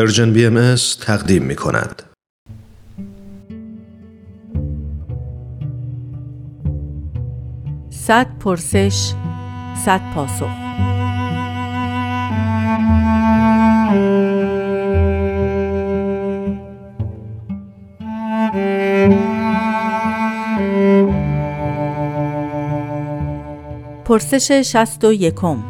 پرژن بی ام تقدیم می کند. صد پرسش صد پاسخ پرسش شست و یکم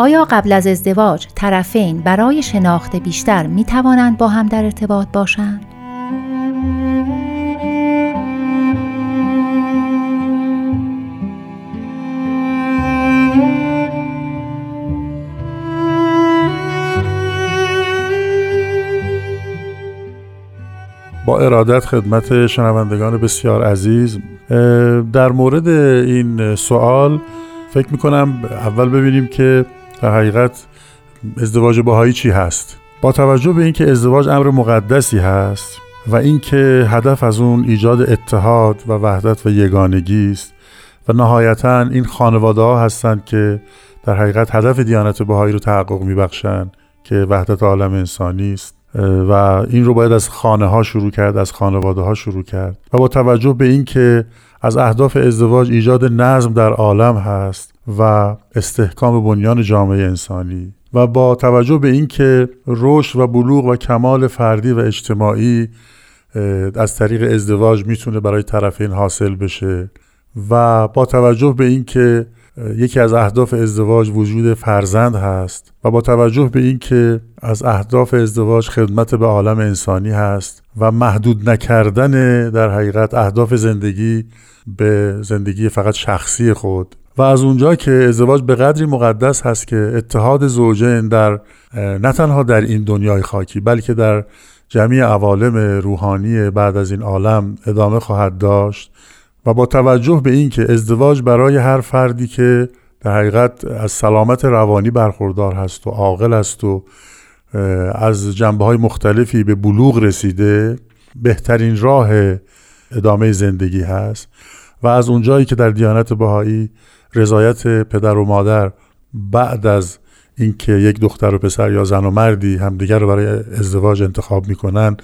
آیا قبل از ازدواج طرفین برای شناخت بیشتر می توانند با هم در ارتباط باشند؟ با ارادت خدمت شنوندگان بسیار عزیز در مورد این سوال فکر می‌کنم اول ببینیم که در حقیقت ازدواج باهایی چی هست؟ با توجه به اینکه ازدواج امر مقدسی هست و اینکه هدف از اون ایجاد اتحاد و وحدت و یگانگی است و نهایتا این خانواده ها هستند که در حقیقت هدف دیانت بهایی رو تحقق میبخشند که وحدت عالم انسانی است. و این رو باید از خانه ها شروع کرد از خانواده ها شروع کرد. و با توجه به اینکه از اهداف ازدواج ایجاد نظم در عالم هست و استحکام بنیان جامعه انسانی و با توجه به اینکه رشد و بلوغ و کمال فردی و اجتماعی از طریق ازدواج می‌تونه برای طرفین حاصل بشه و با توجه به اینکه یکی از اهداف ازدواج وجود فرزند هست و با توجه به اینکه از اهداف ازدواج خدمت به عالم انسانی هست و محدود نکردن در حقیقت اهداف زندگی به زندگی فقط شخصی خود و از اونجا که ازدواج به قدری مقدس هست که اتحاد زوجین در نه تنها در این دنیای خاکی بلکه در جمعی عوالم روحانی بعد از این عالم ادامه خواهد داشت. و با توجه به اینکه ازدواج برای هر فردی که در حقیقت از سلامت روانی برخوردار هست و عاقل است و از جنبه های مختلفی به بلوغ رسیده بهترین راه ادامه زندگی هست و از اونجایی که در دیانت بهایی رضایت پدر و مادر بعد از اینکه یک دختر و پسر یا زن و مردی همدیگر رو برای ازدواج انتخاب می‌کنن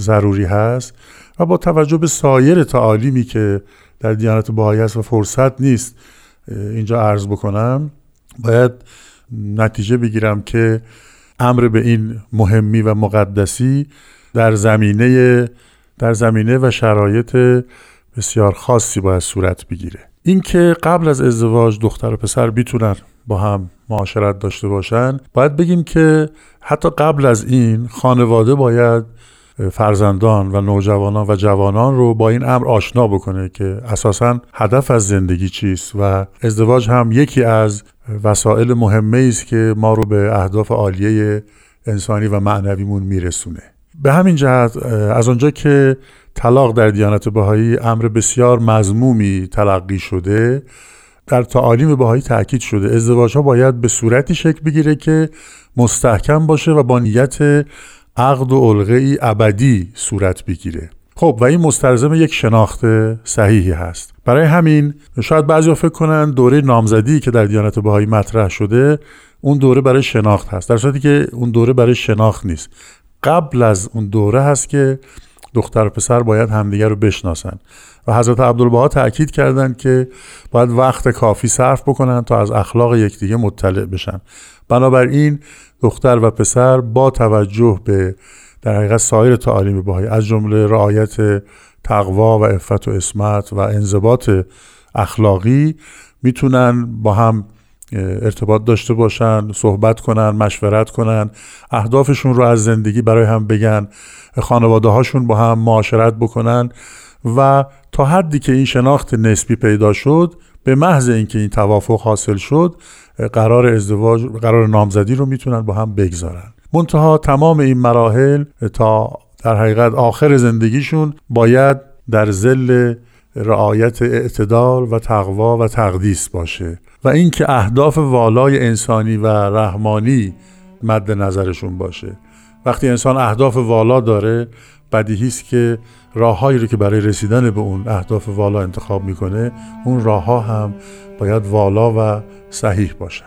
ضروری هست و با توجه به سایر تعالیمی که در دیانت بهایی هست و فرصت نیست اینجا عرض بکنم باید نتیجه بگیرم که امر به این مهمی و مقدسی در زمینه در زمینه و شرایط بسیار خاصی باید صورت بگیره. اینکه قبل از ازدواج دختر و پسر بیتونن با هم معاشرت داشته باشن. باید بگیم که حتی قبل از این خانواده باید فرزندان و نوجوانان و جوانان رو با این امر آشنا بکنه که اساسا هدف از زندگی چیست و ازدواج هم یکی از وسایل مهمه است که ما رو به اهداف عالیه انسانی و معنویمون میرسونه. به همین جهت از آنجا که طلاق در دیانت بهایی امر بسیار مزمومی تلقی شده در تعالیم بهایی تاکید شده. ازدواج ها باید به صورتی شکل بگیره که مستحکم باشه و با نیت عقد و ای ابدی صورت بگیره. خب و این مستلزم یک شناخت صحیحی هست. برای همین شاید بعضی فکر کنن دوره نامزدی که در دیانت بهایی مطرح شده اون دوره برای شناخت هست. در صورتی که اون دوره برای شناخت نیست. قبل از اون دوره هست که دختر و پسر باید همدیگر رو بشناسن و حضرت عبدالبها تاکید کردند که باید وقت کافی صرف بکنن تا از اخلاق یکدیگه مطلع بشن. بنابراین دختر و پسر با توجه به در حقیقت سایر تعالیم بهایی از جمله رعایت تقوا و عفت و اسمت و انضباط اخلاقی می‌تونن با هم ارتباط داشته باشن صحبت کنن مشورت کنن اهدافشون رو از زندگی برای هم بگن خانواده هاشون با هم معاشرت بکنن و تا حدی که این شناخت نسبی پیدا شد به محض اینکه این توافق حاصل شد قرار ازدواج قرار نامزدی رو می‌تونن با هم بگذارن. منتها تمام این مراحل تا در حقیقت آخر زندگیشون باید در زل رعایت اعتدال و تقوا و تقدیس باشه و اینکه اهداف والای انسانی و رحمانی مد نظرشون باشه. وقتی انسان اهداف والا داره بدیهی است که راههایی رو که برای رسیدن به اون اهداف والا انتخاب می‌کنه اون راه ها هم باید والا و صحیح باشن.